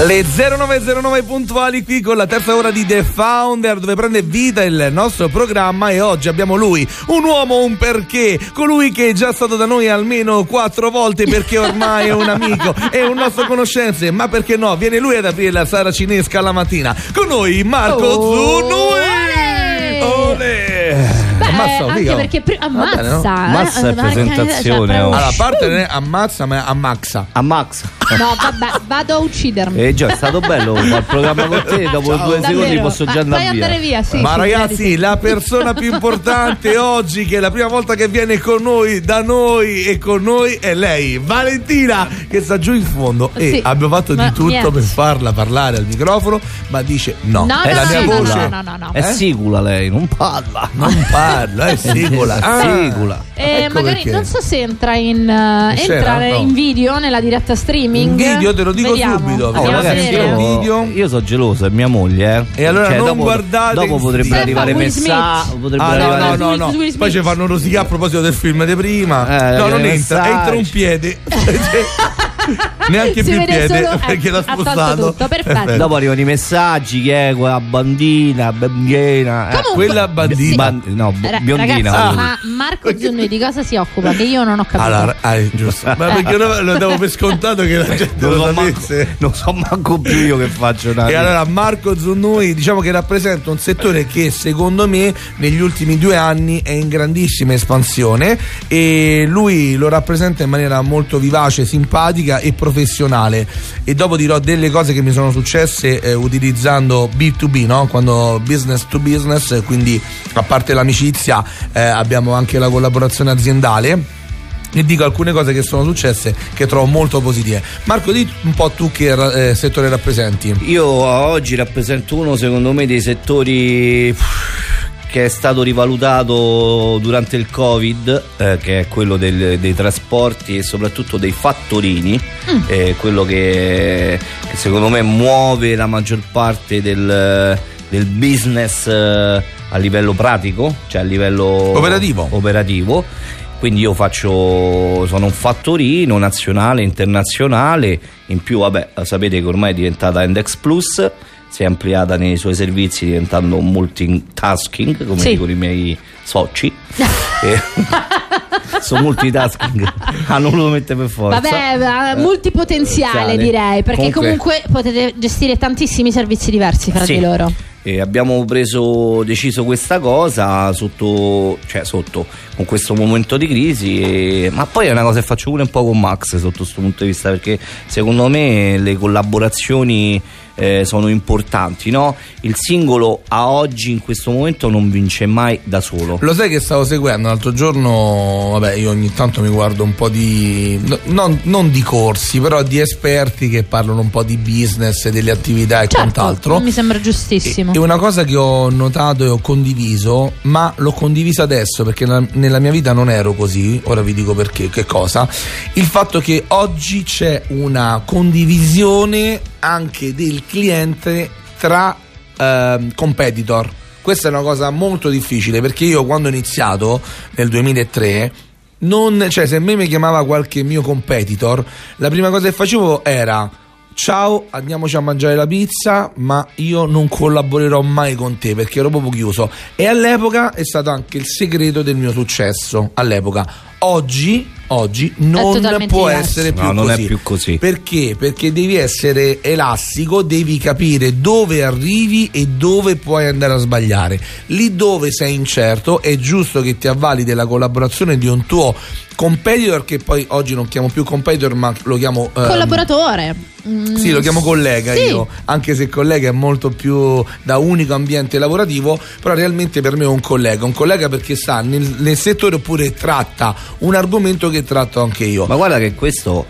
Le 0909 puntuali qui con la terza ora di The Founder dove prende vita il nostro programma e oggi abbiamo lui, un uomo, un perché, colui che è già stato da noi almeno quattro volte perché ormai è un amico, è un nostro conoscenze, ma perché no, viene lui ad aprire la sala cinesca la mattina. Con noi Marco Oh, Zunui! Ole! Ammazza, anche figa. perché pri- ammazza, bene, no? eh. Ammazza è Porca presentazione, oh. cioè, Allora, parte non è ammazza, ma ammazza. A Max. No, vabbè, vado a uccidermi. E già è stato bello il programma con te, dopo due secondi Davvero. posso Ma già andare puoi via. andare via, sì. Ma sì, ragazzi, sì. la persona più importante oggi, che è la prima volta che viene con noi, da noi e con noi, è lei, Valentina, che sta giù in fondo. E abbiamo fatto di Ma tutto niente. per farla parlare al microfono, ma dice no. No, è no, la no, mia no, voce. no, no, no, no. È Eh? sicula lei, non parla. Non parla, è sigola. Ah, Sigula. Eh, ecco magari perché. non so se entra in, eh, entra No. in video nella diretta streaming. In video te lo dico Vediamo. subito, Oh, a ragazzi, io- video. io sono geloso, è mia moglie. Eh. E allora non dopo, guardate Dopo potrebbero arrivare messaggi. Smith. Potrebbero Ah, no, arrivare no, no, no. Smith. Poi ci fanno rosicare a proposito del film di prima. Eh, no, non entra, entra un piede. Neanche Si più vede piede solo- perché l'ha ha tolto spostato. tutto, perfetto. Dopo arrivano i messaggi, che è quella bandina, bambina. eh. Quella bandina. Ban- no, b- Ra- biondina. Ragazzi, volevo ma Marco Zunni di cosa si occupa? Che io non ho capito. Allora, ah, giusto. Ma perché lo, lo davo per scontato che la gente Non lo so, manco, non so manco più io che faccio una E allora Marco Zunnui diciamo che rappresenta un settore che secondo me negli ultimi due anni è in grandissima espansione e lui lo rappresenta in maniera molto vivace, simpatica e professionale e dopo dirò delle cose che mi sono successe eh, utilizzando B2B, no? quando business to business, quindi a parte l'amicizia eh, abbiamo anche la collaborazione aziendale e dico alcune cose che sono successe che trovo molto positive. Marco, di un po' tu che eh, settore rappresenti. Io oggi rappresento uno, secondo me, dei settori che è stato rivalutato durante il Covid, eh, che è quello del- dei trasporti e soprattutto dei fattorini, eh, quello che, che secondo me muove la maggior parte del, del business eh, a livello pratico, cioè a livello Operativo. operativo. Quindi io faccio, sono un fattorino nazionale, internazionale, in più vabbè sapete che ormai è diventata Index Plus, si è ampliata nei suoi servizi diventando multitasking come Sì. dicono i miei soci. Sono multitasking, ah non lo mette per forza. Vabbè, eh, multipotenziale potenziale. direi, perché comunque... potete gestire tantissimi servizi diversi fra Sì. di loro. E abbiamo preso, deciso questa cosa sotto, cioè sotto, con questo momento di crisi, e- ma poi è una cosa che faccio pure un po' con Max sotto questo punto di vista, perché secondo me le collaborazioni eh, sono importanti, no? Il singolo a oggi in questo momento non vince mai da solo. Lo sai che stavo seguendo l'altro giorno, vabbè io ogni tanto mi guardo un po' di, no- non, non di corsi, però di esperti che parlano un po' di business, delle attività e Certo, quant'altro. mi sembra giustissimo. E una cosa che ho notato e ho condiviso, ma l'ho condivisa adesso perché nella, nella mia vita non ero così, ora vi dico perché, che cosa, il fatto che oggi c'è una condivisione anche del cliente tra ehm, competitor. Questa è una cosa molto difficile perché io quando ho iniziato nel 2003 non, cioè se a me mi chiamava qualche mio competitor, la prima cosa che facevo era ciao, andiamoci a mangiare la pizza, ma io non collaborerò mai con te perché ero proprio chiuso. E all'epoca è stato anche il segreto del mio successo. All'epoca. Oggi, oggi non può diverso. essere più No, non è così. più così. Perché? Perché devi essere elastico, devi capire dove arrivi e dove puoi andare a sbagliare. Lì dove sei incerto è giusto che ti avvali della collaborazione di un tuo competitor che poi oggi non chiamo più competitor ma lo chiamo ehm, Collaboratore. Mm, sì, lo chiamo collega sì. io, anche se collega è molto più da unico ambiente lavorativo, però realmente per me è un collega, un collega perché sta nel, nel settore oppure tratta un argomento che tratto anche io. Ma guarda che questo,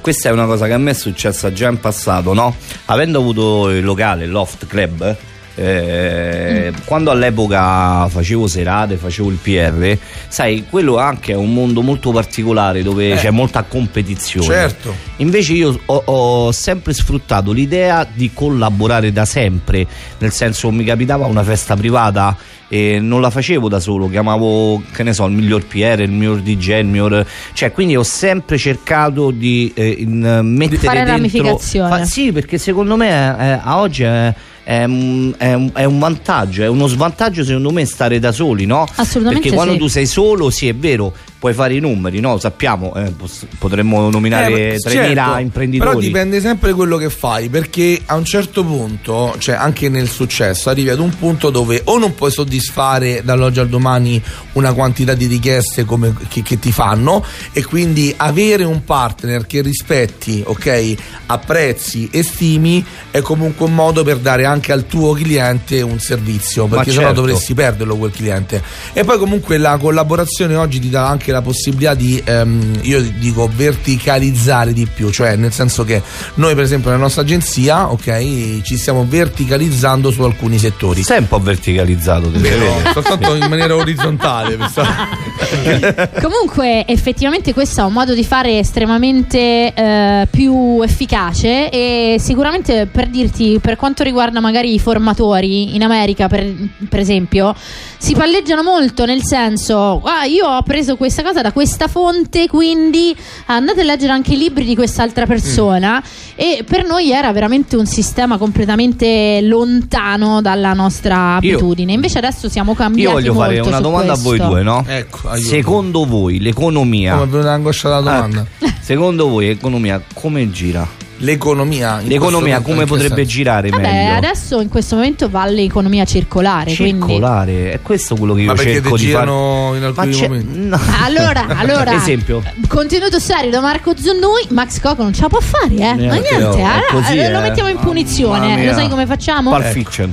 questa è una cosa che a me è successa già in passato, no? Avendo avuto il locale, il Loft Club, eh, Eh, quando all'epoca facevo serate, facevo il PR, sai, quello anche è un mondo molto particolare dove Eh. c'è molta competizione. Certo. Invece io ho, ho sempre sfruttato l'idea di collaborare da sempre, nel senso mi capitava una festa privata e non la facevo da solo, chiamavo, che ne so, il miglior PR, il miglior DJ, il miglior... Cioè, quindi ho sempre cercato di eh, in- mettere fare dentro... ramificazione. sì, perché secondo me eh, a oggi è... È un, è un- è un vantaggio, è uno svantaggio secondo me stare da soli, no? Assolutamente Perché quando sì. tu sei solo, sì è vero, puoi fare i numeri, no? Sappiamo, eh, potremmo nominare Eh, 3.000 certo, imprenditori. Però dipende sempre quello che fai, perché a un certo punto, cioè anche nel successo, arrivi ad un punto dove o non puoi soddisfare dall'oggi al domani una quantità di richieste come, che, che ti fanno, e quindi avere un partner che rispetti, ok, apprezzi e stimi è comunque un modo per dare anche al tuo cliente un servizio, perché sennò certo. dovresti perderlo quel cliente. E poi comunque la collaborazione oggi ti dà anche la possibilità di, ehm, io dico, verticalizzare di più, cioè nel senso che noi per esempio nella nostra agenzia, ok, ci stiamo verticalizzando su alcuni settori. Sei un po' verticalizzato, te vede? soltanto in maniera orizzontale. Comunque, effettivamente, questo è un modo di fare estremamente eh, più efficace. E sicuramente per dirti, per quanto riguarda magari i formatori in America, per, per esempio, si palleggiano molto nel senso: "Ah, io ho preso questa cosa da questa fonte, quindi andate a leggere anche i libri di quest'altra persona. E per noi era veramente un sistema completamente lontano dalla nostra Io- abitudine. Invece adesso siamo cambiati. Io voglio fare molto una domanda a voi questo. due, no? Ecco, aiuto. Secondo voi l'economia Come è venuta angoscia la domanda? Ah, secondo voi l'economia come gira? L'economia. in L'economia come potrebbe girare Vabbè, meglio? adesso in questo momento va l'economia circolare. Quindi... Circolare, è questo quello che io Ma perché cerco di fare. girano in Ma alcuni c'è- momenti? no. Allora, allora, Esempio. contenuto serio da Marco Zonnui, Max Coco non ce la può fare, eh? Ma Neanche niente, no, allora, così, eh, lo eh. mettiamo in punizione. mia. Lo sai come facciamo? Pulp Fiction.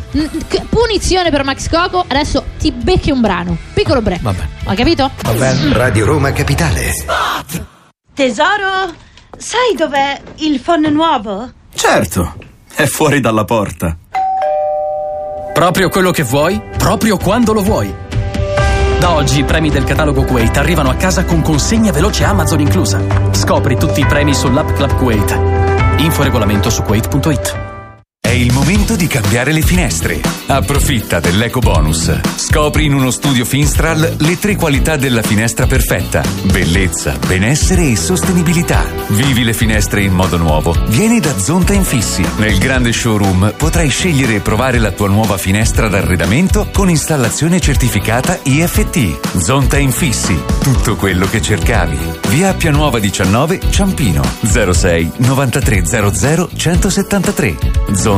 Punizione per Max Coco, adesso ti becchi un brano. Piccolo break. Vabbè. Hai capito? Va bene. Radio Roma Capitale. Tesoro, sai dov'è il phone nuovo? Certo, è fuori dalla porta. Proprio quello che vuoi, proprio quando lo vuoi. Da oggi i premi del catalogo Kuwait arrivano a casa con consegna veloce Amazon inclusa. Scopri tutti i premi sull'app Club Kuwait. Info regolamento su kuwait.it. È il momento di cambiare le finestre. Approfitta dell'eco bonus. Scopri in uno studio Finstral le tre qualità della finestra perfetta: bellezza, benessere e sostenibilità. Vivi le finestre in modo nuovo. Vieni da Zonta Infissi. Nel grande showroom potrai scegliere e provare la tua nuova finestra d'arredamento con installazione certificata IFT. Zonta Infissi. Tutto quello che cercavi. Via Appia Nuova 19 Ciampino 06 9300 173.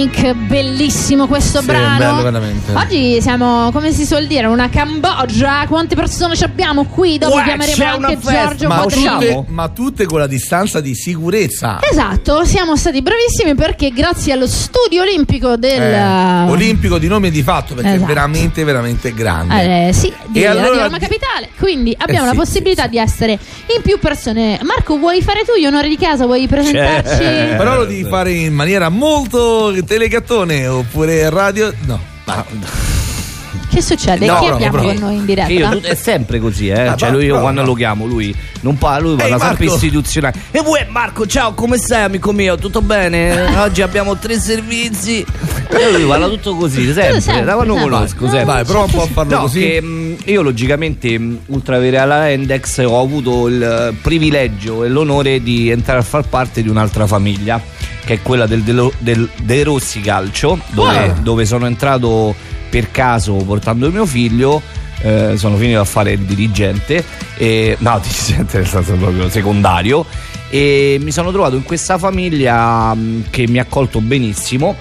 Uberphonic, bellissimo questo Sì, brano. bello veramente. Oggi siamo, come si suol dire, una Cambogia. Quante persone ci abbiamo qui? Dopo Uè, chiameremo anche. Giorgio ma, tutte, ma tutte con la distanza di sicurezza. Esatto, siamo stati bravissimi perché grazie allo studio olimpico del Eh, olimpico di nome e di fatto perché Esatto. è veramente veramente grande Eh, sì, di E allora Roma di- Capitale. Quindi abbiamo Eh, la sì, possibilità di essere in più persone. Marco, vuoi fare tu gli onori di casa? Vuoi presentarci? però lo devi fare in maniera molto telegattone oppure radio no ma- Che succede? No, Chi no, abbiamo però- con noi in io, diretta? tut- è sempre così, eh. Ah, cioè, lui, io però- quando lo chiamo, lui non parla, lui parla Ehi, sempre Marco! istituzionale. E voi, Marco, ciao, come stai, amico mio? Tutto bene? Oggi abbiamo tre servizi. E lui parla tutto così, sempre. sempre, da quando sempre. conosco, No, sempre. vai prova un po' a farlo No, così che, mh, io logicamente, mh, oltre ad avere alla Index, ho avuto il eh, privilegio e l'onore di entrare a far parte di un'altra famiglia, che è quella del, del, del De Rossi Calcio, dove, Ah. dove sono entrato per caso portando mio figlio. eh, sono finito a fare il dirigente, e, no, dirigente nel senso proprio secondario, e mi sono trovato in questa famiglia mh, che mi ha accolto benissimo.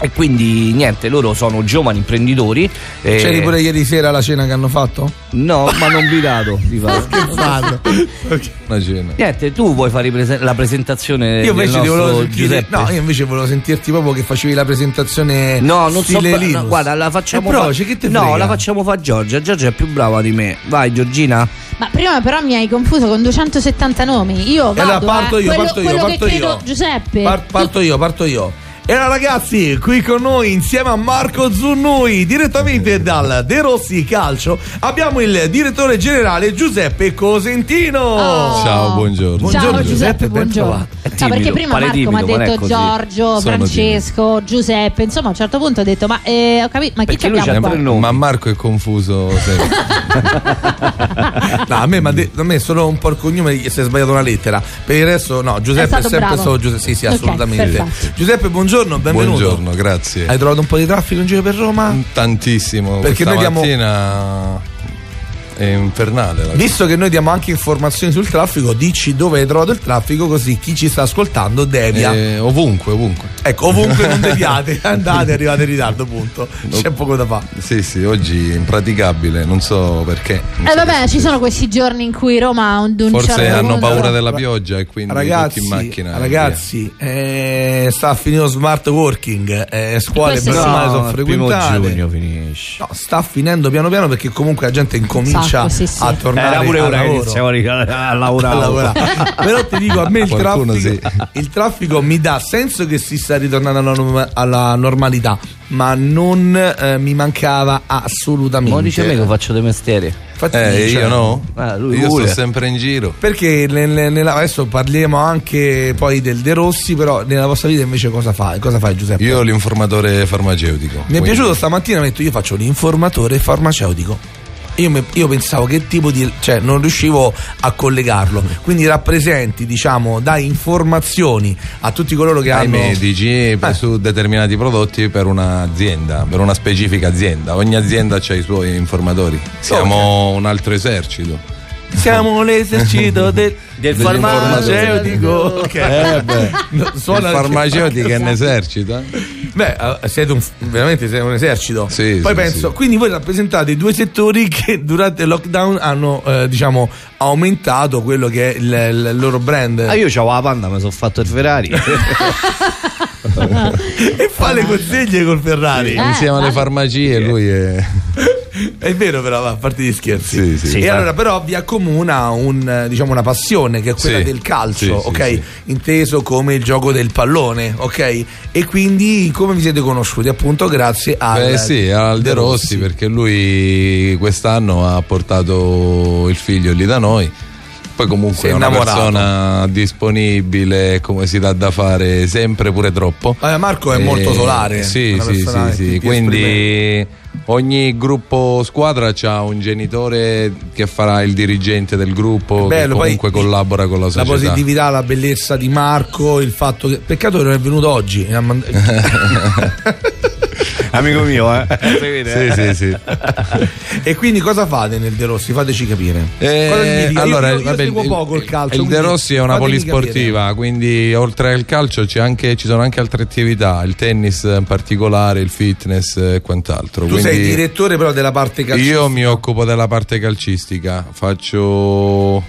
E quindi niente, loro sono giovani imprenditori. eh, c'eri pure ieri sera alla cena che hanno fatto? No, ma non invitato. di fatto. Scherzando. Una cena. Niente, tu vuoi fare prese- la presentazione io invece del volevo Giuseppe? no io invece volevo sentirti proprio che facevi la presentazione No, non so. Linus. no, guarda, la facciamo Eh, fa- provaci, che te No, frega? la facciamo fa Giorgia. Giorgia è più brava di me. Vai, Giorgina. Ma prima però mi hai confuso con 270 nomi. Io E allora vado, parto eh. io, quello, parto io, quello parto che io. Giuseppe. Par- parto io, parto io. E allora ragazzi, qui con noi insieme a Marco Zunnui, direttamente dal De Rossi Calcio, abbiamo il direttore generale Giuseppe Cosentino. Oh. Ciao, buongiorno. Buongiorno, Ciao Giuseppe, buongiorno. È No, perché timido, prima Marco mi timido, ha è detto. Giorgio, Sono Francesco, Giuseppe, insomma a un certo punto ho detto ma eh, ho capito, ma chi Perché c'ha qua? Ma Marco è confuso sempre. No, a me, de- a me solo un po' il cognome si è sbagliato una lettera. Per il resto, no, Giuseppe è, stato sempre bravo. stato Giuseppe. Sì, sì, assolutamente. perfetto. Giuseppe, buongiorno, benvenuto. Buongiorno, grazie. Hai trovato un po' di traffico in giro per Roma? Tantissimo. Perché noi diamo- mattina è infernale. La Visto che noi diamo anche informazioni sul traffico, dici dove hai trovato il traffico, così chi ci sta ascoltando devia. Eh, ovunque, ovunque. Ecco, ovunque non deviate, andate, arrivate in ritardo, punto. C'è poco da fare. Sì, sì, oggi è impraticabile, non so perché. non Eh so vabbè, ci sono questi giorni in cui Roma ha un, un Forse certo hanno punto- paura della pioggia e quindi Ragazzi, tutti in macchina. ragazzi eh, sta a finire lo smart working, eh, scuole Questo bene o sì. male sono il primo frequentate. giugno finisce. No, sta finendo piano piano perché comunque la gente incomincia Sacco, sì, sì. a tornare Era pure che lavoro. iniziamo a a lavorare. A lavorare. Però ti dico, a me il Qualcuno traffico, sì. il traffico mi dà senso che si sta ritornando alla, alla normalità, ma non eh, mi mancava assolutamente. Ma dice a me che faccio di mestiere. Infatti, Eh, io no. Ah, lui io pure. sto sempre in giro. Perché nel- nella- adesso parliamo anche poi del De Rossi, però nella vostra vita invece cosa fai? Cosa fai Giuseppe? Io l'informatore farmaceutico. Mi è quindi- piaciuto stamattina, ha detto io faccio l'informatore farmaceutico. Io, me- io pensavo che tipo di. cioè non riuscivo a collegarlo. Quindi rappresenti, diciamo, dai informazioni a tutti coloro che ai hanno. medici per- Eh. su determinati prodotti per un'azienda, per una specifica azienda. Ogni azienda ha i suoi informatori. Siamo un altro esercito. Siamo l'esercito del, Del farmaceutico. Ok. Eh beh, No, suona- il farmaceutico è un esercito. eh? Beh, eh, siete un, veramente siete un esercito. Sì, Poi sì, penso, sì. quindi voi rappresentate i due settori che durante il lockdown hanno, eh, diciamo, aumentato quello che è il, il loro brand. Ah, io c'avevo la panda, mi sono fatto il Ferrari. e fa le consegne col Ferrari. Eh, Insieme alle vale. farmacie lui è... È vero, però, a parte gli scherzi. Sì, sì. Sì, e allora, però, vi accomuna un, eh, diciamo, una passione che è quella Sì. del calcio, ok? sì. Inteso come il gioco del pallone, ok? E quindi come vi siete conosciuti? Appunto, grazie al Beh sì, al De Rossi perché lui quest'anno ha portato il figlio lì da noi. Poi comunque è è una innamorato. persona disponibile, come si dà da fare sempre pure troppo. Vabbè, Marco è E- molto solare. Sì, una sì, persona sì, sì. Quindi ogni gruppo squadra ha un genitore che farà il dirigente del gruppo, Bello, che poi comunque collabora con la La società. positività, la bellezza di Marco, il fatto che. Peccato che non è venuto oggi. e mand- Amico mio, eh. Sì, sì, sì. e quindi cosa fate nel De Rossi? Fateci capire. Eh, allora, io, io, vabbè, seguo il- poco il calcio. Il De Rossi è una polisportiva, quindi oltre al calcio c'è anche- ci sono anche altre attività, il tennis in particolare, il fitness e quant'altro. capire. Tu Quindi sei direttore però della parte calcistica. io mi occupo della parte calcistica, faccio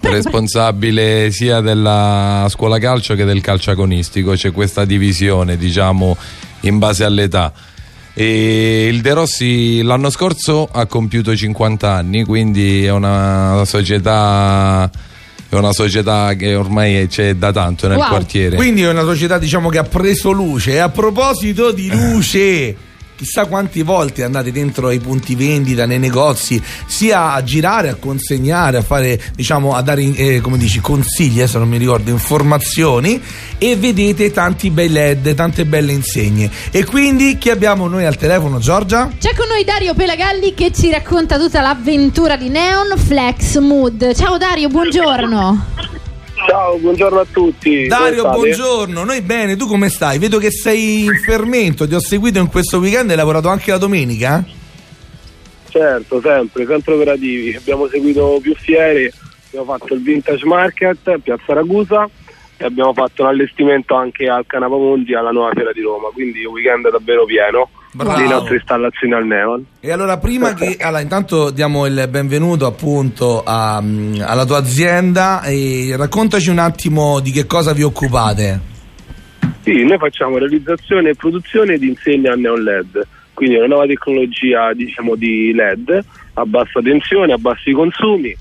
responsabile sia della scuola calcio che del calcio agonistico, c'è questa divisione diciamo in base all'età. E il De Rossi l'anno scorso ha compiuto 50 anni, quindi è una società, è una società che ormai c'è da tanto nel Wow. quartiere. Quindi è una società diciamo che ha preso luce. E a proposito di luce. Chissà quante volte andate dentro ai punti vendita, nei negozi, sia a girare, a consegnare, a fare, diciamo, a dare, eh, come dici, consigli, adesso non mi ricordo, informazioni, e vedete tanti bei LED, tante belle insegne. E quindi chi abbiamo noi al telefono, Giorgia? C'è con noi Dario Pelagalli che ci racconta tutta l'avventura di Neon Flex Mood. Ciao Dario, buongiorno. Ciao, buongiorno a tutti. Dario, buongiorno, noi bene, tu come stai? Vedo che sei in fermento, ti ho seguito in questo weekend, hai lavorato anche la domenica? Certo, sempre, sempre operativi. Abbiamo seguito più fiere, abbiamo fatto il Vintage Market a Piazza Ragusa e abbiamo fatto un allestimento anche al Canapamonti alla nuova fiera di Roma, quindi un weekend davvero pieno Bravo. di nostre installazioni al Neon. E allora prima che allora, intanto diamo il benvenuto appunto a- alla tua azienda e raccontaci un attimo di che cosa vi occupate. Sì, noi facciamo realizzazione e produzione di insegne a neon LED, quindi una nuova tecnologia diciamo, di LED a bassa tensione, a bassi consumi.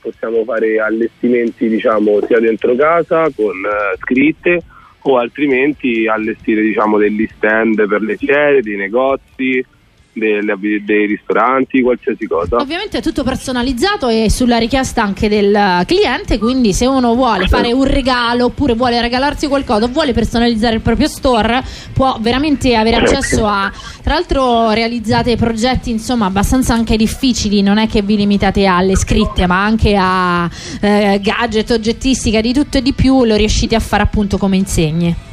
Possiamo fare allestimenti diciamo, sia dentro casa con eh, scritte o altrimenti allestire diciamo, degli stand per le fiere, dei negozi, delle- dei ristoranti, qualsiasi cosa. Ovviamente è tutto personalizzato e sulla richiesta anche del cliente, quindi se uno vuole fare un regalo oppure vuole regalarsi qualcosa o vuole personalizzare il proprio store, può veramente avere accesso a... Tra l'altro realizzate progetti insomma abbastanza anche difficili, non è che vi limitate alle scritte, ma anche a eh, gadget, oggettistica, di tutto e di più, lo riuscite a fare appunto come insegne.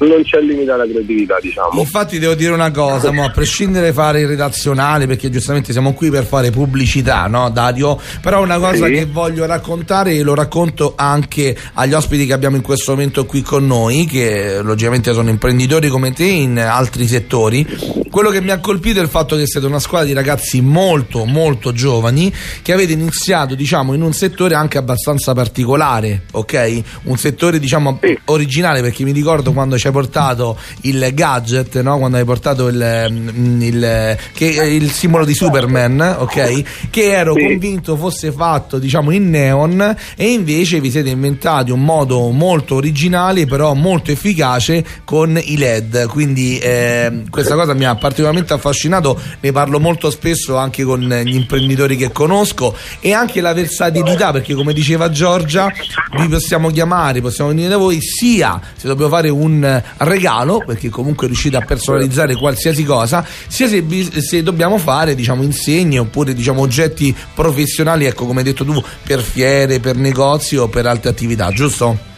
Non c'è limite alla creatività, diciamo. Infatti devo dire una cosa, mo, a prescindere fare il redazionale, perché giustamente siamo qui per fare pubblicità, no Dario? Però una cosa Sì. che voglio raccontare e lo racconto anche agli ospiti che abbiamo in questo momento qui con noi, che logicamente sono imprenditori come te in altri settori. Quello che mi ha colpito è il fatto che siete una squadra di ragazzi molto molto giovani che avete iniziato diciamo in un settore anche abbastanza particolare, ok? Un settore diciamo originale perché mi ricordo quando ci hai portato il gadget, no? Quando hai portato il, mm, il, che il simbolo di Superman, ok? Che ero Sì. convinto fosse fatto diciamo in neon e invece vi siete inventati un modo molto originale però molto efficace con i LED quindi eh, questa cosa mi ha particolarmente affascinato ne parlo molto spesso anche con gli imprenditori che conosco e anche la versatilità perché come diceva Giorgia vi possiamo chiamare possiamo venire da voi sia se dobbiamo fare un regalo perché comunque riuscite a personalizzare qualsiasi cosa sia se, se dobbiamo fare diciamo insegne oppure diciamo oggetti professionali ecco come hai detto tu per fiere per negozi o per altre attività giusto?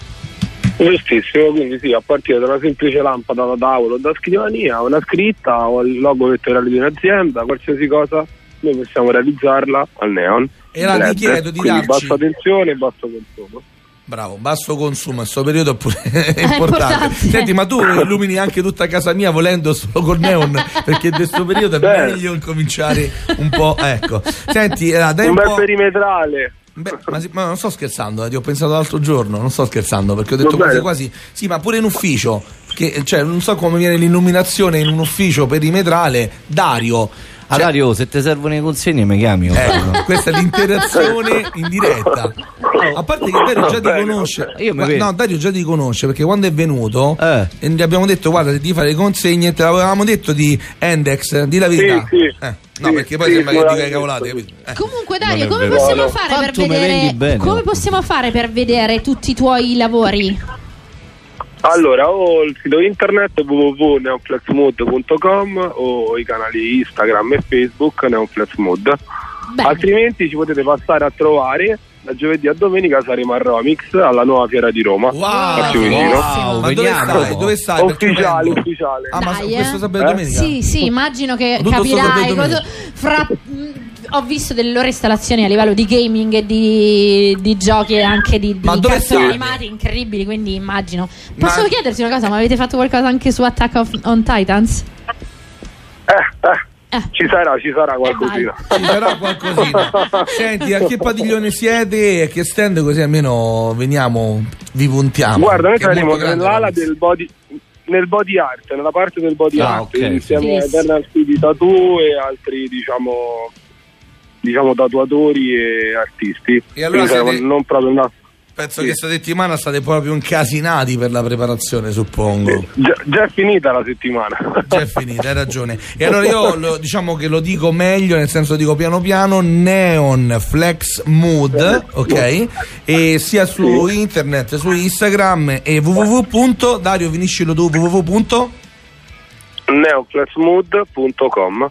Giustissimo, quindi sì, a partire da una semplice lampada da tavolo o da scrivania, una scritta o il logo vettoriale di un'azienda, qualsiasi cosa, noi possiamo realizzarla al neon. E allora LED, ti chiedo di quindi darci- bassa tensione e basso consumo. Bravo, basso consumo, in questo periodo pure è importante. importante. Senti, ma tu illumini anche tutta casa mia volendo solo col neon, perché in questo periodo è Beh. meglio incominciare un po'. Ecco, senti, eh, dai Un un bel po'. perimetrale. Beh, ma, sì- ma non sto scherzando, eh, ti ho pensato l'altro giorno, non sto scherzando perché ho detto quasi quasi. Sì, ma pure in ufficio. Che, cioè, non so come viene l'illuminazione in un ufficio perimetrale. Dario. Cioè- Dario, se ti servono le consegne mi chiami. Eh, questa è l'interazione in diretta. A parte che Dario già ti conosce. Io mi Ma- no, Dario già ti conosce perché quando è venuto Eh. e gli abbiamo detto guarda di fare le consegne, te l'avevamo detto di Endex, di la verità. Sì, sì. Eh, no, Sì, perché poi sì, sembra che dica cavolate, capito? Eh. Comunque Dario, come possiamo vedere come possiamo fare per vedere tutti i tuoi lavori? Allora, o il sito internet www.neonflexmode.com o i canali Instagram e Facebook Neonflexmode. Bene. Altrimenti ci potete passare a trovare da giovedì a domenica saremo a Romix alla nuova fiera di Roma. Wow, a Fiumicino. wow, ma dove stai? Dove stai? Ufficiale, ufficiale. Ah, ma Dai, questo eh. sabato e Eh? domenica? Sì, sì, immagino che Tutto capirai. fra- ho visto delle loro installazioni a livello di gaming e di, di giochi e anche di, di cartoni animati incredibili, quindi immagino. Posso Ma- chiederti una cosa, ma avete fatto qualcosa anche su Attack of- on Titans? Eh, eh, Eh. Ci sarà, ci sarà qualcosina. Ci sarà qualcosina. Senti, a che padiglione siete e a che stand così almeno veniamo, vi puntiamo. Guarda, noi saremo nell'ala del body nel body art, nella parte del body Ah, art, ok, insieme sì. a Eternal di tattoo e altri diciamo diciamo tatuatori e artisti. E allora siete- non proprio una- Penso Sì. che sta settimana state proprio incasinati per la preparazione, suppongo. già, già è finita la settimana. Già è finita, hai ragione. E allora io lo- diciamo che lo dico meglio, nel senso dico piano piano, Neon Flex Mood, ok? E sia su internet, su Instagram e www. Dario finiscilo tu www. neoflexmood.com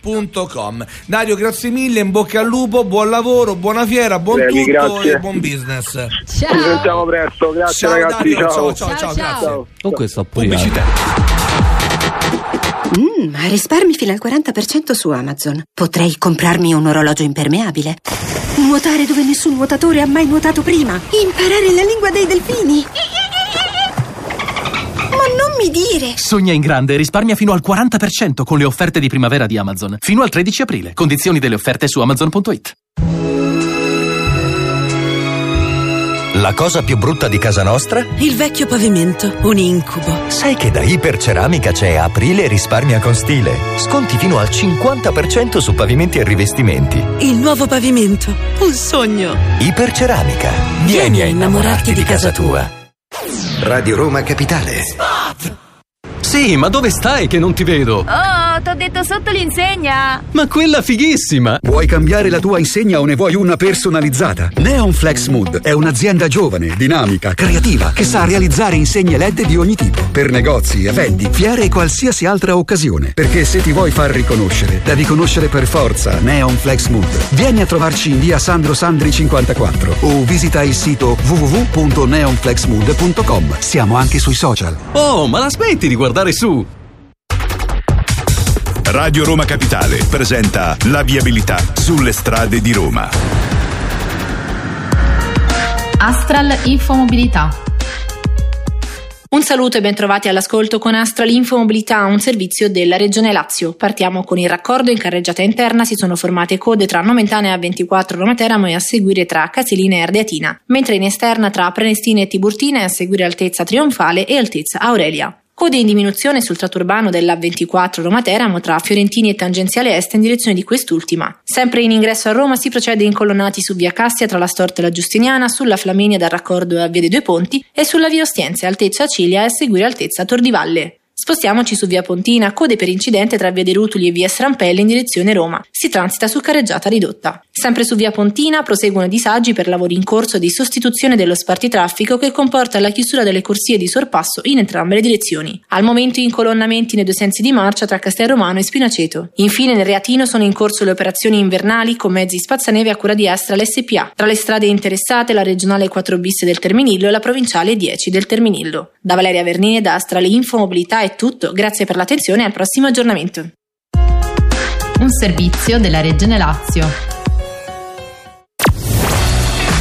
.com. Dario, grazie mille, in bocca al lupo, buon lavoro, buona fiera, buon Bene, tutto grazie. e buon business. Ci Ciao. sentiamo presto, grazie Ciao ragazzi, Dario, ciao. ciao, ciao, ciao, Ciao, ciao. grazie. Comunque sto pure io. Pubblicità. Mm, ma risparmi fino al 40% su Amazon. Potrei comprarmi un orologio impermeabile. Nuotare dove nessun nuotatore ha mai nuotato prima. Imparare la lingua dei delfini. Non mi dire! Sogna in grande e risparmia fino al 40% con le offerte di primavera di Amazon. Fino al 13 aprile. Condizioni delle offerte su amazon.it. La cosa più brutta di casa nostra? Il vecchio pavimento, un incubo. Sai che da Iperceramica c'è Aprile risparmia con stile. Sconti fino al 50% su pavimenti e rivestimenti. Il nuovo pavimento, un sogno. Iperceramica. Vieni a innamorarti di casa tua. Radio Roma Capitale. Sì, ma dove stai che non ti vedo? Oh, t'ho detto sotto l'insegna. Ma quella fighissima! Vuoi cambiare la tua insegna o ne vuoi una personalizzata? Neon Flex Mood è un'azienda giovane, dinamica, creativa che sa realizzare insegne LED di ogni tipo per negozi, eventi, fiere e qualsiasi altra occasione. Perché se ti vuoi far riconoscere, devi conoscere per forza Neon Flex Mood. Vieni a trovarci in via Sandro Sandri 54 o visita il sito www.neonflexmood.com. Siamo anche sui social. Oh, ma la smetti di guardare su! Radio Roma Capitale presenta la viabilità sulle strade di Roma. Astral Infomobilità. Un saluto e bentrovati all'ascolto con Astral Infomobilità, un servizio della Regione Lazio. Partiamo con il raccordo in carreggiata interna, si sono formate code tra Nomentana e A24 Roma Teramo e a seguire tra Casilina e Ardeatina, mentre in esterna tra Prenestina e Tiburtina e a seguire Altezza Trionfale e Altezza Aurelia. Code in diminuzione sul tratto urbano della 24 Roma Teramo tra Fiorentini e Tangenziale Est in direzione di quest'ultima. Sempre in ingresso a Roma si procede incolonnati su via Cassia tra la Storta e la Giustiniana, sulla Flaminia dal raccordo a Via dei Due Ponti e sulla via Ostiense altezza Cilia e a seguire altezza Tor di Valle. Spostiamoci su via Pontina, code per incidente tra via dei Rutuli e via Strampelli in direzione Roma. Si transita su carreggiata ridotta. Sempre su via Pontina proseguono disagi per lavori in corso di sostituzione dello spartitraffico che comporta la chiusura delle corsie di sorpasso in entrambe le direzioni. Al momento incolonnamenti nei due sensi di marcia tra Castelromano e Spinaceto. Infine nel Reatino sono in corso le operazioni invernali con mezzi spazzaneve a cura di Astra l'SPA. Tra le strade interessate la regionale 4 bis del Terminillo e la provinciale 10 del Terminillo. Da Valeria Vernini ed Astra le info mobilità è tutto. Grazie per l'attenzione e al prossimo aggiornamento. Un servizio della Regione Lazio.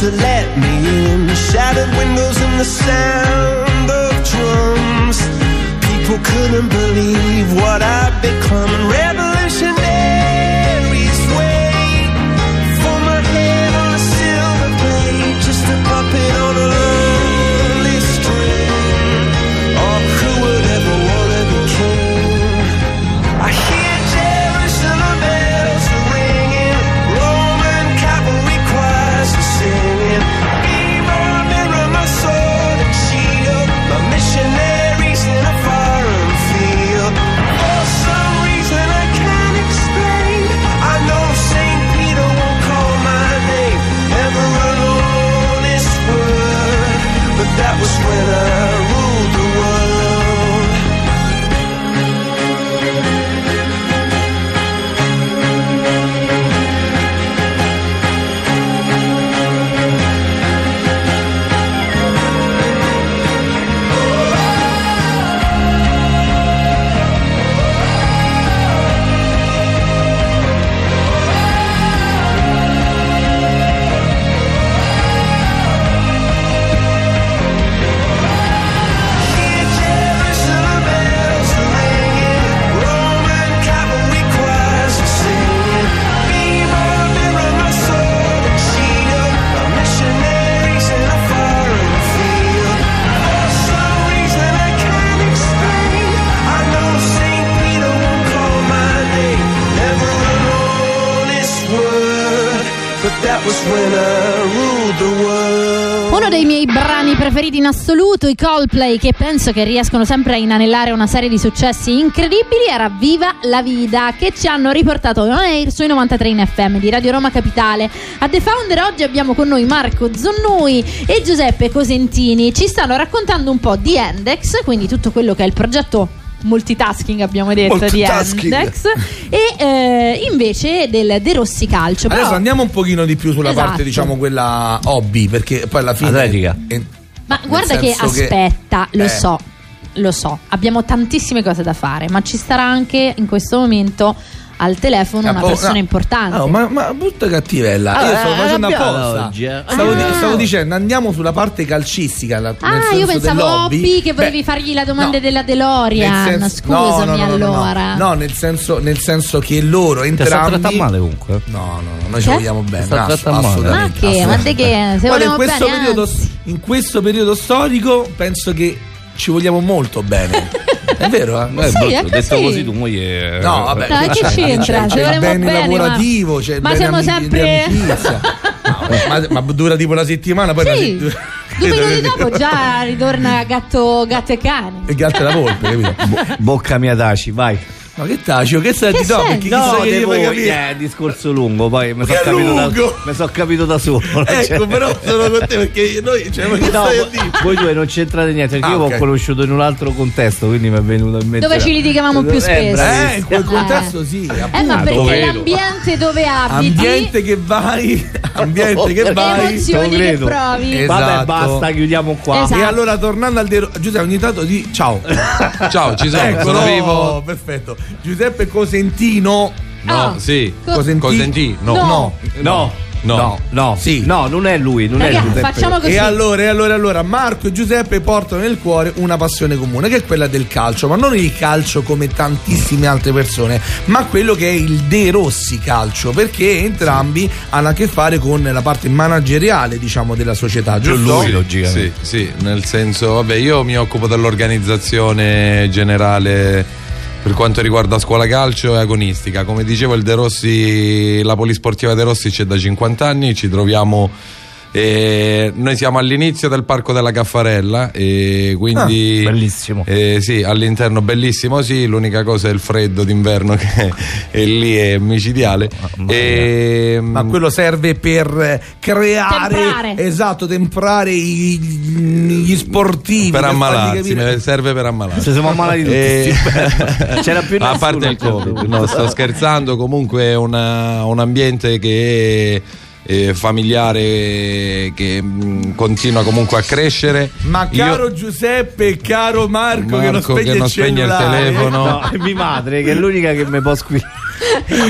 To let me in. Shattered windows and the sound of drums. People couldn't believe what I'd become. And in assoluto, i Coldplay, che penso che riescono sempre a inanellare una serie di successi incredibili, era Viva la Vida, che ci hanno riportato on air sui 93 in FM di Radio Roma Capitale. A The Founder oggi abbiamo con noi Marco Zonnui e Giuseppe Cosentini. Ci stanno raccontando un po' di Endex, quindi tutto quello che è il progetto multitasking abbiamo detto di Endex e eh, invece del De Rossi Calcio Adesso Però- andiamo un pochino di più sulla Esatto. parte, diciamo, quella hobby, perché poi alla fine. Atletica. eh, Ma Nel guarda che senso che- aspetta, lo Eh. so, lo so, abbiamo tantissime cose da fare, ma ci starà anche in questo momento al telefono una persona no. importante. No, ma, ma brutta cattivella. Ah, Io stavo facendo apposta. oggi, eh. Stavo, di- Ah. stavo dicendo, andiamo sulla parte calcistica. la- nel Ah, senso io pensavo. Hobby che Beh, volevi fargli la domanda no. della DeLorean. senso- no, Scusami no, no, no, no, allora. No, nel senso, nel senso che loro Ti entrambi. trattando male comunque. No, no, no, noi ci vogliamo bene. No, assolutamente, Ma che? Ma che? Se Guarda, vogliamo in questo, bene, periodo, anzi. in questo periodo storico penso che ci vogliamo molto bene. È vero, eh? Eh, Sì, brutto, detto così. così tu moglie. No, vabbè, Dai, che c'è- c'entra? c'è- c'è il bene bene, ma- lavorativo, c'è il ma bene siamo ami- sempre-. No, ma, ma dura tipo una settimana, poi Sì. una se- Due minuti dopo già ritorna gatto, gatto e cane. Il gatto e la volpe, capito? Bocca mia taci, vai. Ma che tacio? Che stai Che di no? senso? Perché No, devo, eh, discorso lungo, poi mi sono capito, so capito da solo. Ecco, Cioè- però sono con te perché noi, cioè, ma che No, stai a dire? voi due non c'entrate niente, perché Ah, io ok. ho conosciuto in un altro contesto, quindi mi è venuto in mente. Dove ci litigavamo più spesso. Eh, in quel contesto sì, Eh, ma appunto. perché dov'ero? l'ambiente dove abiti, Ambiente che vai, ambiente che vai. emozioni che credo. provi. Esatto. Vabbè, basta, chiudiamo qua. Esatto. E allora tornando al dero... Giuseppe ogni tanto di ciao. Ciao, ci sono, Eccolo, sono vivo. Perfetto. Giuseppe Cosentino. No, Ah. sì. Co- Cosentino. Cosentino. No. No. No, No. no, no, Sì. no, non è lui, non Raga, è Giuseppe. facciamo così. E allora, e allora, allora, Marco e Giuseppe portano nel cuore una passione comune, che è quella del calcio, ma non il calcio come tantissime altre persone, ma quello che è il De Rossi calcio, perché entrambi hanno a che fare con la parte manageriale, diciamo, della società, giusto? lui, logicamente. Sì, sì, nel senso, vabbè, io mi occupo dell'organizzazione generale per quanto riguarda scuola calcio e agonistica. Come dicevo, De Rossi, la polisportiva De Rossi c'è da 50 anni, ci troviamo. Eh, noi siamo all'inizio del parco della Caffarella e quindi Ah, bellissimo. eh, sì, all'interno bellissimo sì, l'unica cosa è il freddo d'inverno che è lì è micidiale. E, Ma quello serve per eh, creare, Temprare. esatto, temprare i- gli sportivi per fargli ammalarsi, serve per ammalarsi. Se siamo ammalati tutti. Sì. C'era più a nessuno parte il a certo Covid, no, sto scherzando. Comunque è una- un ambiente che è eh, familiare che mh, continua comunque a crescere. Ma Io- caro Giuseppe e caro Marco, che non Marco spegne, che non il, spegne il cellulare. telefono. No, è mia madre che è l'unica che mi può squillare.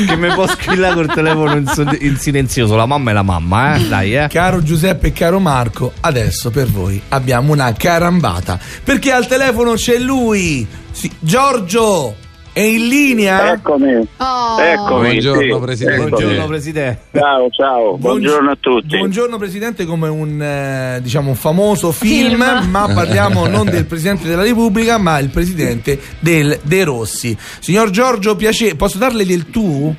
che mi può squillare col telefono in, so- in silenzioso. La mamma è la mamma, eh? Dai, eh. Caro Giuseppe e caro Marco, adesso per voi abbiamo una carambata. Perché al telefono c'è lui, sì, Giorgio, è in linea? Eccomi. Oh. Eccomi. Buongiorno, sì, Presidente. Buongiorno, presidente. Ciao, ciao. Buongiorno a tutti. Buongiorno Presidente, come un, eh, diciamo, un famoso film, Film. ma parliamo non del Presidente della Repubblica, ma il Presidente del De Rossi. Signor Giorgio, piacere, posso darle del tu?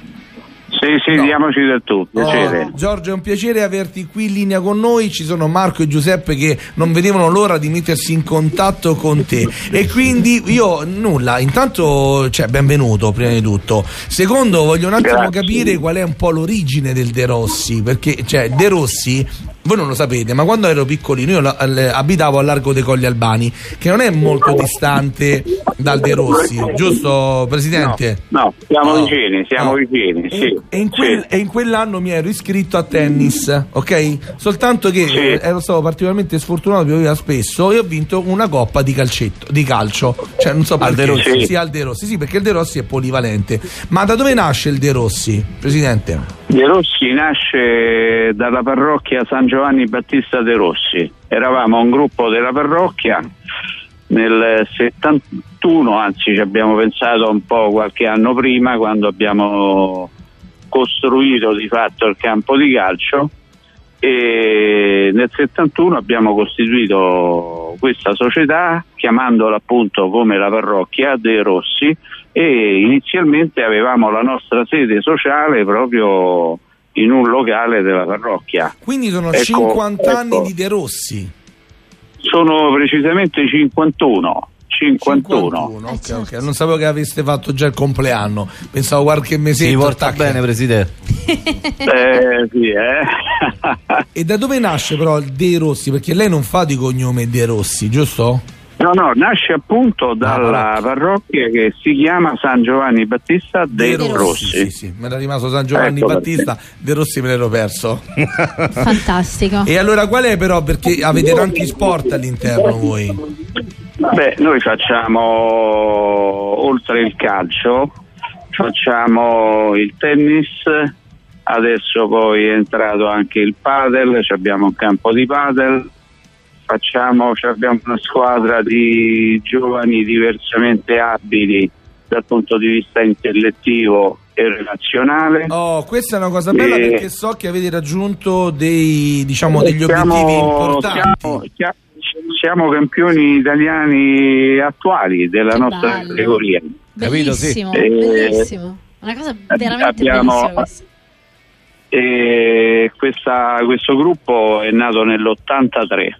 Sì, sì, diamoci del tu, piacere. Oh, Giorgio, è un piacere averti qui in linea con noi. Ci sono Marco e Giuseppe che non vedevano l'ora di mettersi in contatto con te. E quindi io nulla, intanto cioè, benvenuto prima di tutto. Secondo, voglio un attimo Grazie. capire qual è un po' l'origine del De Rossi. Perché cioè, De Rossi. Voi non lo sapete, ma quando ero piccolino io al- abitavo a Largo dei Colli Albani, che non è molto distante dal De Rossi, giusto Presidente? No, siamo No. vicini, siamo No. vicini, E, sì. e in quel- sì. e in quell'anno mi ero iscritto a tennis, ok? Soltanto che Sì. ero stato particolarmente sfortunato, pioveva spesso e ho vinto una coppa di calcetto, di calcio. Cioè, non so Al perché. De Rossi? Sì, al De Rossi, sì, perché il De Rossi è polivalente. Ma da dove nasce il De Rossi, Presidente? De Rossi nasce dalla parrocchia San Giovanni Battista De Rossi. Eravamo un gruppo della parrocchia nel 71, anzi ci abbiamo pensato un po' qualche anno prima quando abbiamo costruito di fatto il campo di calcio e nel 71 abbiamo costituito questa società chiamandola appunto come la parrocchia De Rossi e inizialmente avevamo la nostra sede sociale proprio in un locale della parrocchia. Quindi sono Ecco, 50 anni ecco. di De Rossi. Sono precisamente 51. 51. ok, ok. Non sapevo che aveste fatto già il compleanno. Pensavo qualche mese. Si porta bene, presidente. Eh, sì, eh. E da dove nasce però il De Rossi? Perché lei non fa di cognome De Rossi, giusto? No, no, nasce appunto dalla parrocchia che si chiama San Giovanni Battista De, Rossi. Sì, sì, mi era rimasto San Giovanni Ecco Battista, De Rossi me l'ero perso. Fantastico. e allora qual è però? Perché avete tanti sport all'interno voi. Beh, noi facciamo oltre il calcio, facciamo il tennis, adesso poi è entrato anche il padel, ci abbiamo un campo di padel, facciamo, ci abbiamo una squadra di giovani diversamente abili dal punto di vista intellettivo e relazionale. Oh, questa è una cosa bella E- perché so che avete raggiunto dei, diciamo, degli Siamo- obiettivi importanti. Siamo, siamo campioni italiani attuali della Che nostra bello. categoria. Bellissimo, Eh, bellissimo. Una cosa veramente abbiamo- bellissima questa. e questa- questo gruppo è nato nell'83.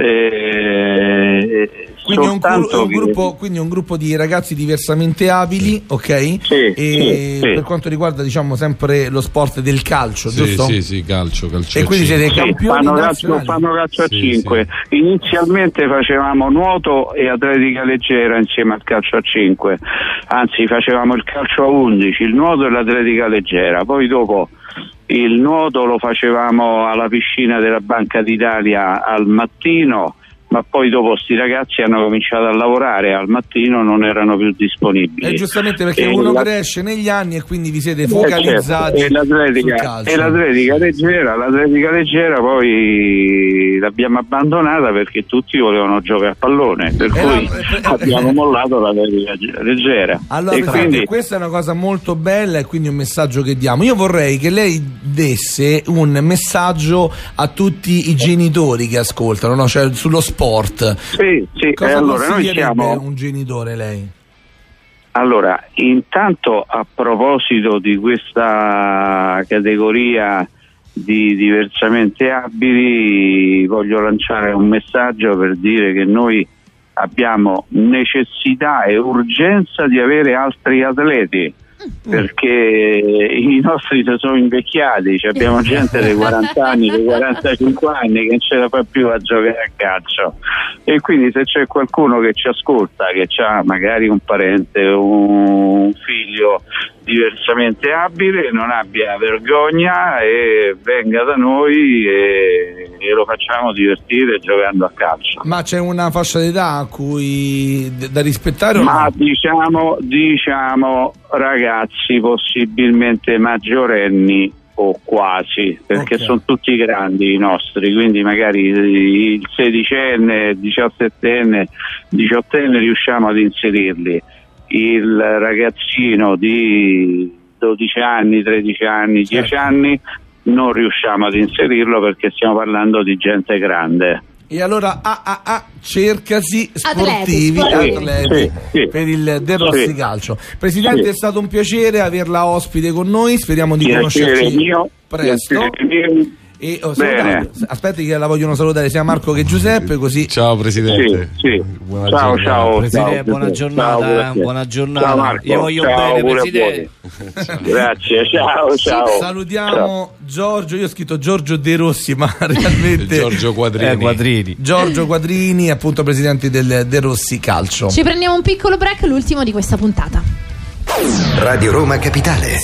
Eh, Quindi è un, gru- soltanto è un che- gruppo, quindi è un gruppo di ragazzi diversamente abili, ok? e sì, sì. per quanto riguarda, diciamo, sempre lo sport del calcio, Sì, giusto? sì, sì, calcio, calcio. E quindi siete Sì, campioni fanno calcio, fanno calcio a Sì, 5. Inizialmente facevamo nuoto e atletica leggera insieme al calcio a 5, anzi facevamo il calcio a 11, il nuoto e l'atletica leggera. Poi dopo il nuoto lo facevamo alla piscina della Banca d'Italia al mattino. Ma poi dopo sti ragazzi hanno cominciato a lavorare al mattino non erano più disponibili. E giustamente perché E uno la- cresce negli anni e quindi vi siete eh, focalizzati certo, e, l'atletica, e l'atletica leggera, l'atletica leggera poi l'abbiamo abbandonata perché tutti volevano giocare a pallone, per Eh, cui no, abbiamo mollato l'atletica leggera. Allora, e quindi questa è una cosa molto bella e quindi un messaggio che diamo. Io vorrei che lei desse un messaggio a tutti i genitori che ascoltano, no? cioè sullo sport. Sì, sì, Cosa e allora noi siamo un genitore lei? Allora, intanto a proposito di questa categoria di diversamente abili, voglio lanciare un messaggio per dire che noi abbiamo necessità e urgenza di avere altri atleti. Perché i nostri si sono invecchiati, cioè abbiamo gente dei 40 anni, dei 45 anni che non ce la fa più a giocare a calcio e quindi se c'è qualcuno che ci ascolta, che ha magari un parente o un figlio diversamente abile, non abbia vergogna e venga da noi e, e lo facciamo divertire giocando a calcio. Ma c'è una fascia d'età a cui d- da rispettare o Ma no? diciamo, diciamo ragazzi possibilmente maggiorenni o quasi, perché sono tutti grandi i nostri, quindi magari il sedicenne, il diciassettenne, diciottenne riusciamo ad inserirli. Il ragazzino di 12 anni, 13 anni, 10 anni non riusciamo ad inserirlo perché stiamo parlando di gente grande. E allora ah, ah, ah, cercasi Atleti, sportivi sportivi. atleti Sì, sì. per il De Rossi Sì. Calcio. Presidente, Sì. è stato un piacere averla ospite con noi. Speriamo di Piacere conoscerci mio, presto. piacere mio. E oh, Bene. salutare- aspetti che la vogliono salutare sia Marco che Giuseppe, così. Ciao Presidente. Sì, sì. Buona Ciao, giornata. ciao. Presidente, ciao, buona giornata, Ciao, te. buona giornata. Ciao, Marco. Io voglio Ciao, bene, Presidente. Grazie, ciao, ciao. Salutiamo Giorgio, io ho scritto Giorgio De Rossi, ma realmente Giorgio Quadrini. Eh, Quadrini. Giorgio Quadrini, appunto presidente del De Rossi Calcio. Ci prendiamo un piccolo break, l'ultimo di questa puntata. Radio Roma Capitale.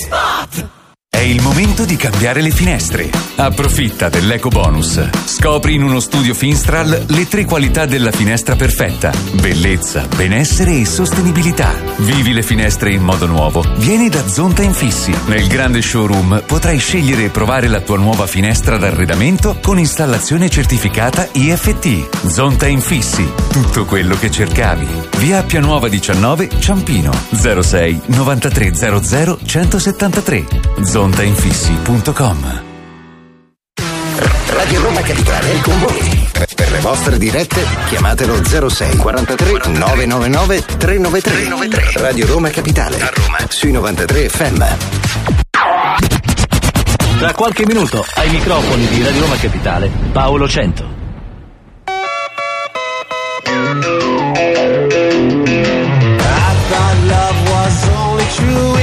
È il momento di cambiare le finestre. Approfitta dell'eco bonus. Scopri in uno studio Finstral le tre qualità della finestra perfetta: bellezza, benessere e sostenibilità. Vivi le finestre in modo nuovo. Vieni da Zonta Infissi. Nel grande showroom potrai scegliere e provare la tua nuova finestra d'arredamento con installazione certificata IFT. Zonta Infissi. Tutto quello che cercavi. Via Appia Nuova 19 Ciampino 06 9300 173 zontainfissi.com Radio Roma Capitale è con voi. Per le vostre dirette chiamatelo 06 43 999 393. Radio Roma Capitale. A Roma. Sui 93 FM. Tra qualche minuto ai microfoni di Radio Roma Capitale, Paolo Cento. I thought love was only true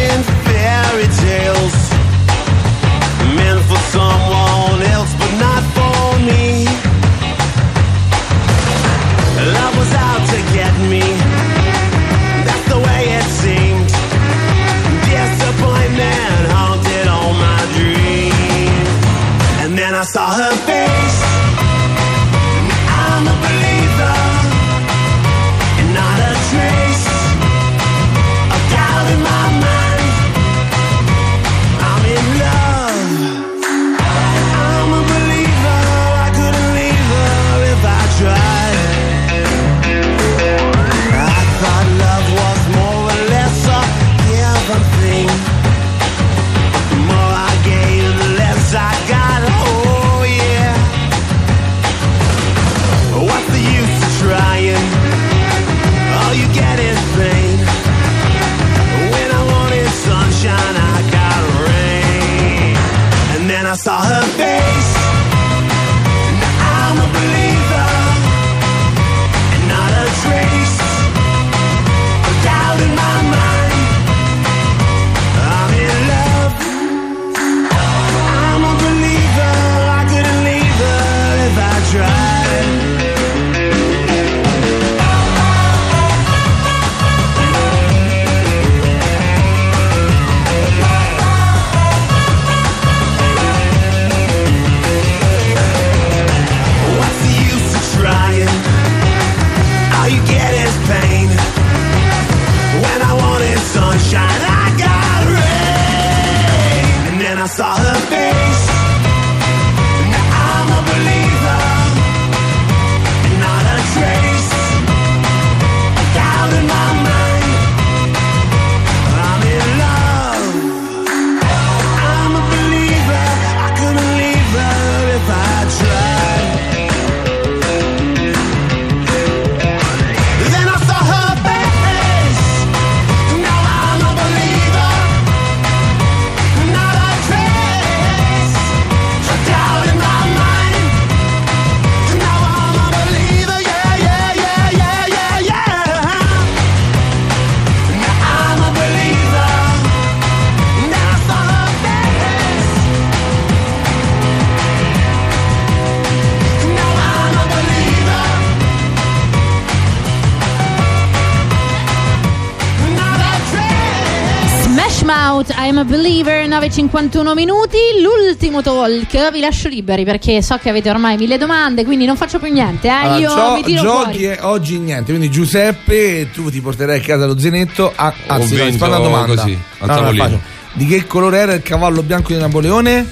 51 minuti, l'ultimo talk, vi lascio liberi perché so che avete ormai mille domande, quindi non faccio più niente, eh? allora, io gio- mi tiro giochi fuori. oggi niente, quindi Giuseppe, tu ti porterai a casa lo zenetto ah, a anzi, vinto, una domanda. Così, no, no, di che colore era il cavallo bianco di Napoleone?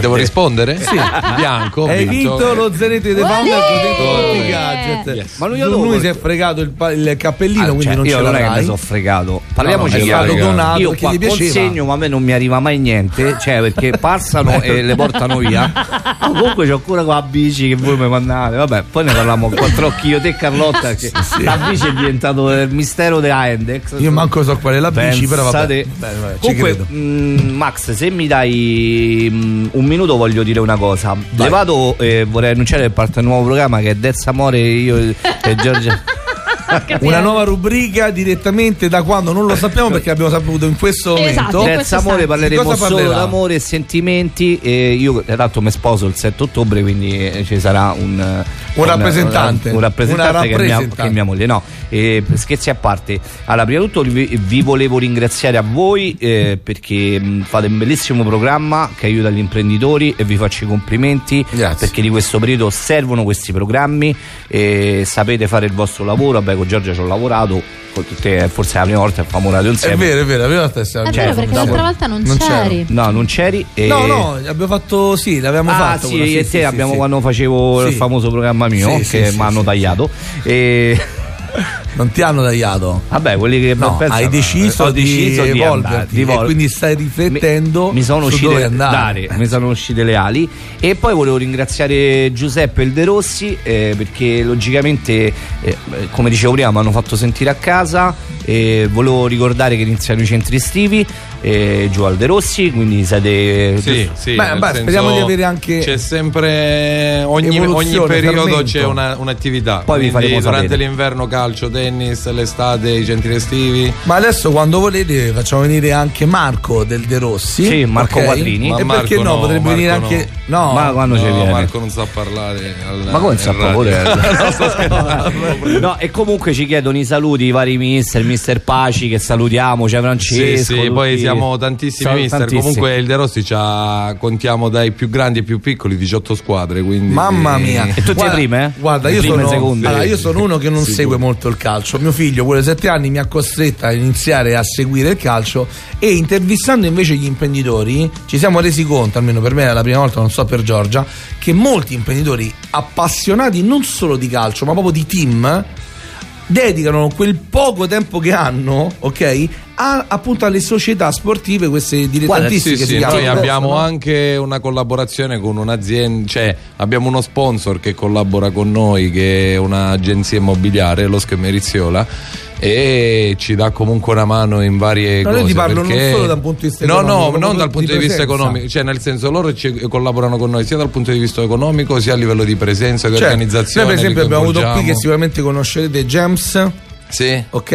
Devo rispondere? Sì. Bianco. Hai vinto lo zenetto di The Founder con dentro tutti i gadget. Yes. Ma lui io Lui si è fregato il, pa- il cappellino, Ah, quindi cioè, non io ce non è che sono fregato. Parliamoci No, no, chiaro. stato donato Io qua consegno, ma a me non mi arriva mai niente, cioè perché passano e le portano via. Ma comunque c'ho ancora con la bici che voi mi mandate. Vabbè, poi ne parliamo a quattro occhi io te e Carlotta che la bici è diventato il mistero della Index. Io manco so qual è la bici, però vabbè. Pensate- Bene, vabbè, ci Comunque, credo. mh, Max, se mi dai mh, un minuto, voglio dire una cosa. Le vado e vorrei annunciare che parte un nuovo programma che è Dez Amore. Io e Giorgia. Una nuova rubrica direttamente da quando? Non lo sappiamo perché abbiamo saputo in questo Esatto, momento. Terza amore parleremo solo d'amore e sentimenti. E io tra l'altro mi sposo il 7 ottobre quindi eh, ci sarà un, Un rappresentante. un, un rappresentante Una che, è mia, rappresentante. che è mia moglie. No eh, scherzi a parte. Allora prima di tutto vi, vi volevo ringraziare a voi eh, perché mh, fate un bellissimo programma che aiuta gli imprenditori e vi faccio i complimenti perché di questo periodo servono questi programmi e sapete fare il vostro lavoro. Vabbè con Giorgia ci ho lavorato con tutte, forse è la prima volta che famo radio È insieme vero, è vero, la stessa È vero perché l'altra volta non, Non c'eri. No, non c'eri. E... No, no, abbiamo fatto sì, l'abbiamo Ah, fatto. sì, quello, io e sì, te sì, abbiamo sì, quando facevo il famoso programma mio Sì, che mi hanno sì, tagliato. E... Non ti hanno tagliato. Vabbè, quelli che No, pensano- hai deciso ho di deciso di evolverti andare, di e evol- quindi stai riflettendo mi sono su uscite dove andare. mi sono uscite le ali e poi volevo ringraziare Giuseppe il De Rossi eh, perché logicamente eh, come dicevo prima mi hanno fatto sentire a casa e volevo ricordare che iniziano i centri estivi eh, giù al De Rossi quindi siete Sì, sì, Beh, beh, speriamo di avere anche C'è sempre ogni, ogni periodo fermento. c'è una- un'attività. Poi vi faremo durante sapere. l'inverno calcio, tennis, l'estate i centri estivi. Ma adesso quando volete facciamo venire anche Marco del De Rossi. Sì, Marco ok? Quattrini. E Ma perché Marco no? no, Potrebbe Marco venire no. anche. No, Ma quando ci No, viene? Marco non sa parlare. al- Ma come sa parlare? No, e comunque ci chiedono i saluti i vari mister, mister Paci che salutiamo, c'è Sì, Francesco. sì, poi tutti- siamo tantissimi Siamo mister. tantissimi. Comunque il De Rossi c'ha, contiamo dai più grandi ai più piccoli 18 squadre. Quindi Mamma mia. E tutte Guarda- prime, eh? Guarda, io Prime e sono, allora, io sono uno che non Sicuro. segue molto il calcio. Mio figlio, quello di 7 anni, mi ha costretto a iniziare a seguire il calcio e intervistando invece gli imprenditori ci siamo resi conto, almeno per me era la prima volta, non so per Giorgia, che molti imprenditori appassionati non solo di calcio, ma proprio di team dedicano quel poco tempo che hanno, ok, a, appunto alle società sportive, queste dilettantistiche sì, sì, noi abbiamo no? anche una collaborazione con un'azienda, cioè abbiamo uno sponsor che collabora con noi che è un'agenzia immobiliare, lo Schemeriziola e ci dà comunque una mano in varie No, cose io ti parlo non perché- solo dal punto di vista no economico, no non dal di punto di, vista presenza. economico cioè nel senso loro ci collaborano con noi sia dal punto di vista economico sia a livello di presenza di Cioè, organizzazione Noi per esempio abbiamo avuto qui che sicuramente conoscerete Gems. Sì. Ok?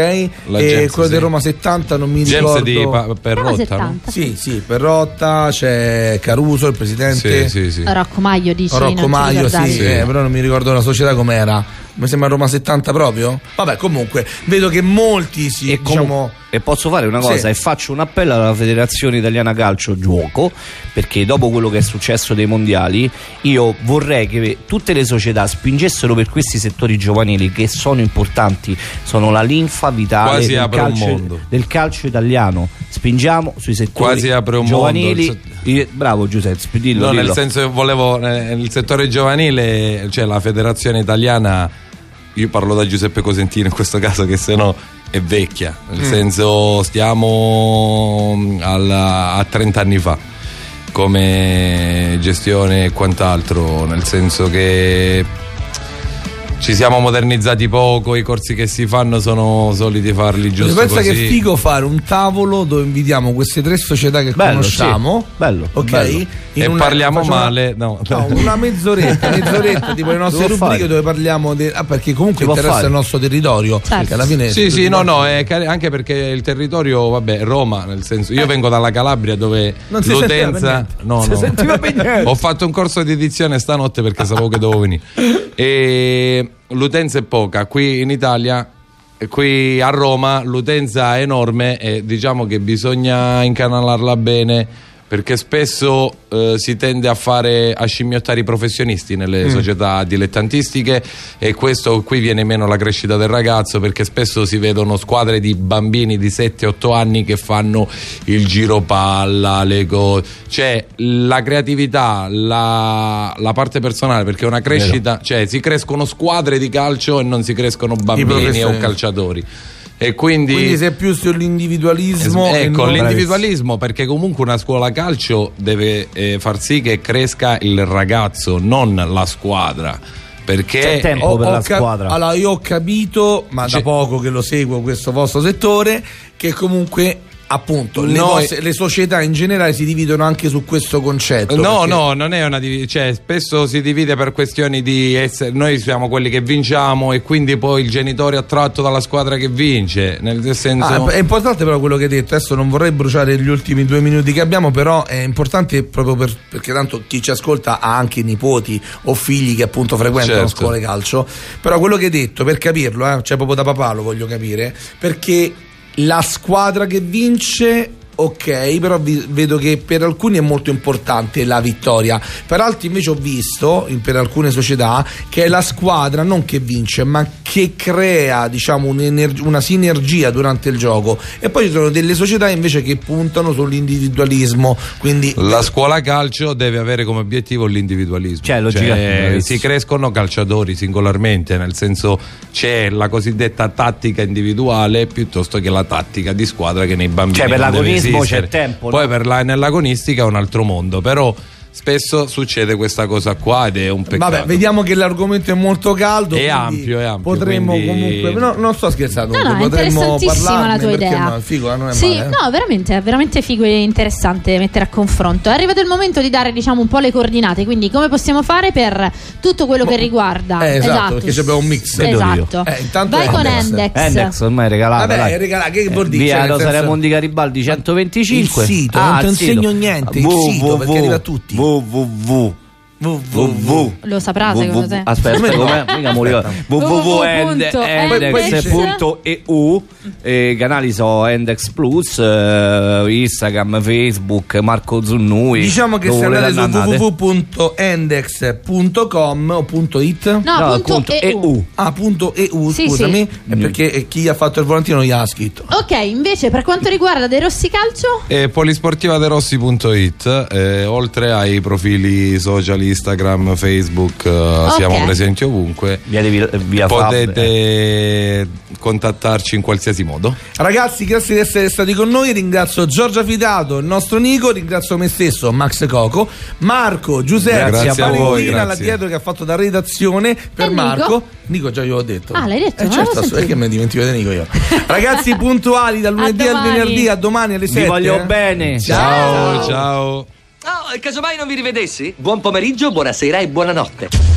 La e Gems, quello sì. di Roma 70 non mi Gems ricordo. di Pa- Perrotta, Roma no? 70. Sì, sì, Perrotta, c'è Caruso, il presidente. Sì, sì, sì. Rocco Maglio dici Rocco non Maglio, sì, ricordavi? eh, però non mi ricordo la società com'era. Mi sembra Roma 70 proprio? Vabbè, comunque, vedo che molti si E, diciamo e posso fare una cosa Sì. e faccio un appello alla Federazione Italiana Calcio Giuoco perché dopo quello che è successo dei mondiali io vorrei che tutte le società spingessero per questi settori giovanili che sono importanti sono la linfa vitale del, calcio, del calcio italiano spingiamo sui settori Quasi apre un giovanili mondo. Io- bravo Giuseppe dillo, No, nel dillo. senso che volevo nel settore giovanile, cioè la federazione italiana, io parlo da Giuseppe Cosentino in questo caso che se no è vecchia, nel Mm. senso stiamo mm, alla- a 30 anni fa come gestione e quant'altro, nel senso che ci siamo modernizzati poco, i corsi che si fanno sono soliti farli giusto pensa così. che è figo fare un tavolo dove invitiamo queste tre società che Bello, conosciamo. sì. Bello, Ok? bello. E una- parliamo male, no. No, una mezz'oretta, mezz'oretta tipo le nostre Devo rubriche fare. dove parliamo de- ah, perché comunque può interessa fare. il nostro territorio. Perché alla fine Sì, sì, no, no, è cari- anche perché il territorio, vabbè, Roma, nel senso, io vengo dalla Calabria dove Eh. Non l'utenza. No, Si no. Ho fatto un corso di edizione stanotte perché sapevo che dovevo venire. E l'utenza è poca. Qui in Italia qui a Roma l'utenza è enorme e diciamo che bisogna incanalarla bene perché spesso eh, si tende a fare a scimmiottare i professionisti nelle Mm. società dilettantistiche e questo qui viene meno la crescita del ragazzo perché spesso si vedono squadre di bambini di 7-8 anni che fanno il giro palla, le cose, cioè la creatività, la, la parte personale perché è una crescita, cioè si crescono squadre di calcio e non si crescono bambini o calciatori. E quindi, Quindi sei più sull'individualismo. ecco non- l'individualismo perché comunque una scuola calcio deve eh, far sì che cresca il ragazzo non la squadra perché Ho- ho cap- Allora, io ho capito, ma da poco che lo seguo questo vostro settore, che comunque. Appunto, le, Noi- cose- le società in generale si dividono anche su questo concetto. No, perché- no, non è una divisione, cioè spesso si divide per questioni di essere, noi siamo quelli che vinciamo e quindi poi il genitore è attratto dalla squadra che vince, nel senso... Ah, è importante però quello che hai detto, adesso non vorrei bruciare gli ultimi due minuti che abbiamo, però è importante proprio per- perché tanto chi ci ascolta ha anche nipoti o figli che appunto frequentano Certo. scuole calcio, però quello che hai detto, per capirlo, eh, cioè proprio da papà lo voglio capire, perché la squadra che vince... Ok, però vi- vedo che per alcuni è molto importante la vittoria. Per altri invece ho visto, in- per alcune società, che è la squadra non che vince, ma che crea diciamo, una sinergia durante il gioco. E poi ci sono delle società invece che puntano sull'individualismo. Quindi La scuola calcio deve avere come obiettivo l'individualismo. Cioè, logicamente, bravissimo. si crescono calciatori singolarmente, nel senso c'è la cosiddetta tattica individuale piuttosto che la tattica di squadra che nei bambini Cioè, per l'agonismo esistere. c'è tempo, Poi no? per la- nell'agonistica è un altro mondo, però spesso succede questa cosa qua ed è un peccato. Vabbè, vediamo che l'argomento è molto caldo. È ampio, è ampio, Potremmo quindi- comunque. No, non sto scherzando. No, no, potremmo interessantissima parlarne la tua idea. No, figo, eh, non è sì, male. eh. no, veramente, è veramente figo e interessante mettere a confronto. È arrivato il momento di dare, diciamo, un po' le coordinate. Quindi, come possiamo fare per tutto quello che riguarda. Eh, esatto, perché abbiamo un mix. Esatto. Eh, intanto Vai con Endex. Endex. Endex ormai è regalato. Vabbè, dai. è regalato, che vuol dire? Via Cioè, nel Rosaria senso- Mondi Garibaldi 125. Il sito, Ah, non ti il sito. insegno niente, il sito, perché arriva a tutti. Www www Lo saprà secondo te? Aspetta, Come? Mica mo ricordo. www.endex.eu eh, i canali sono Endex Plus, eh, Instagram, Facebook, Marco Zunnui. Diciamo che se andate su www.endex.com o punto .it No, No, punto punto EU. EU. Ah, punto EU, Sì, scusami, sì. perché eh, chi ha fatto il volantino non gli ha scritto. Ok, invece, per quanto riguarda dei Rossi Calcio, E polisportivaderossi.it eh, oltre ai profili social Instagram, Facebook, eh, siamo presenti ovunque. via Potete contattarci in qualsiasi modo. Ragazzi, grazie di essere stati con noi. Ringrazio Giorgia Fidato, il nostro Nico. Ringrazio me stesso, Max Coco, Marco, Giuseppe, Grazie Valentina, là dietro che ha fatto da redazione per E Nico? Marco. Nico, già io ho detto. Ah, l'hai detto? Eh, certo, l'avevo è che ne dimentico di Nico io. Ragazzi, puntuali dal lunedì al venerdì, a domani alle Vi 7. voglio eh. bene. Ciao, ciao. Oh, e casomai non vi rivedessi? Buon pomeriggio, buonasera e buonanotte.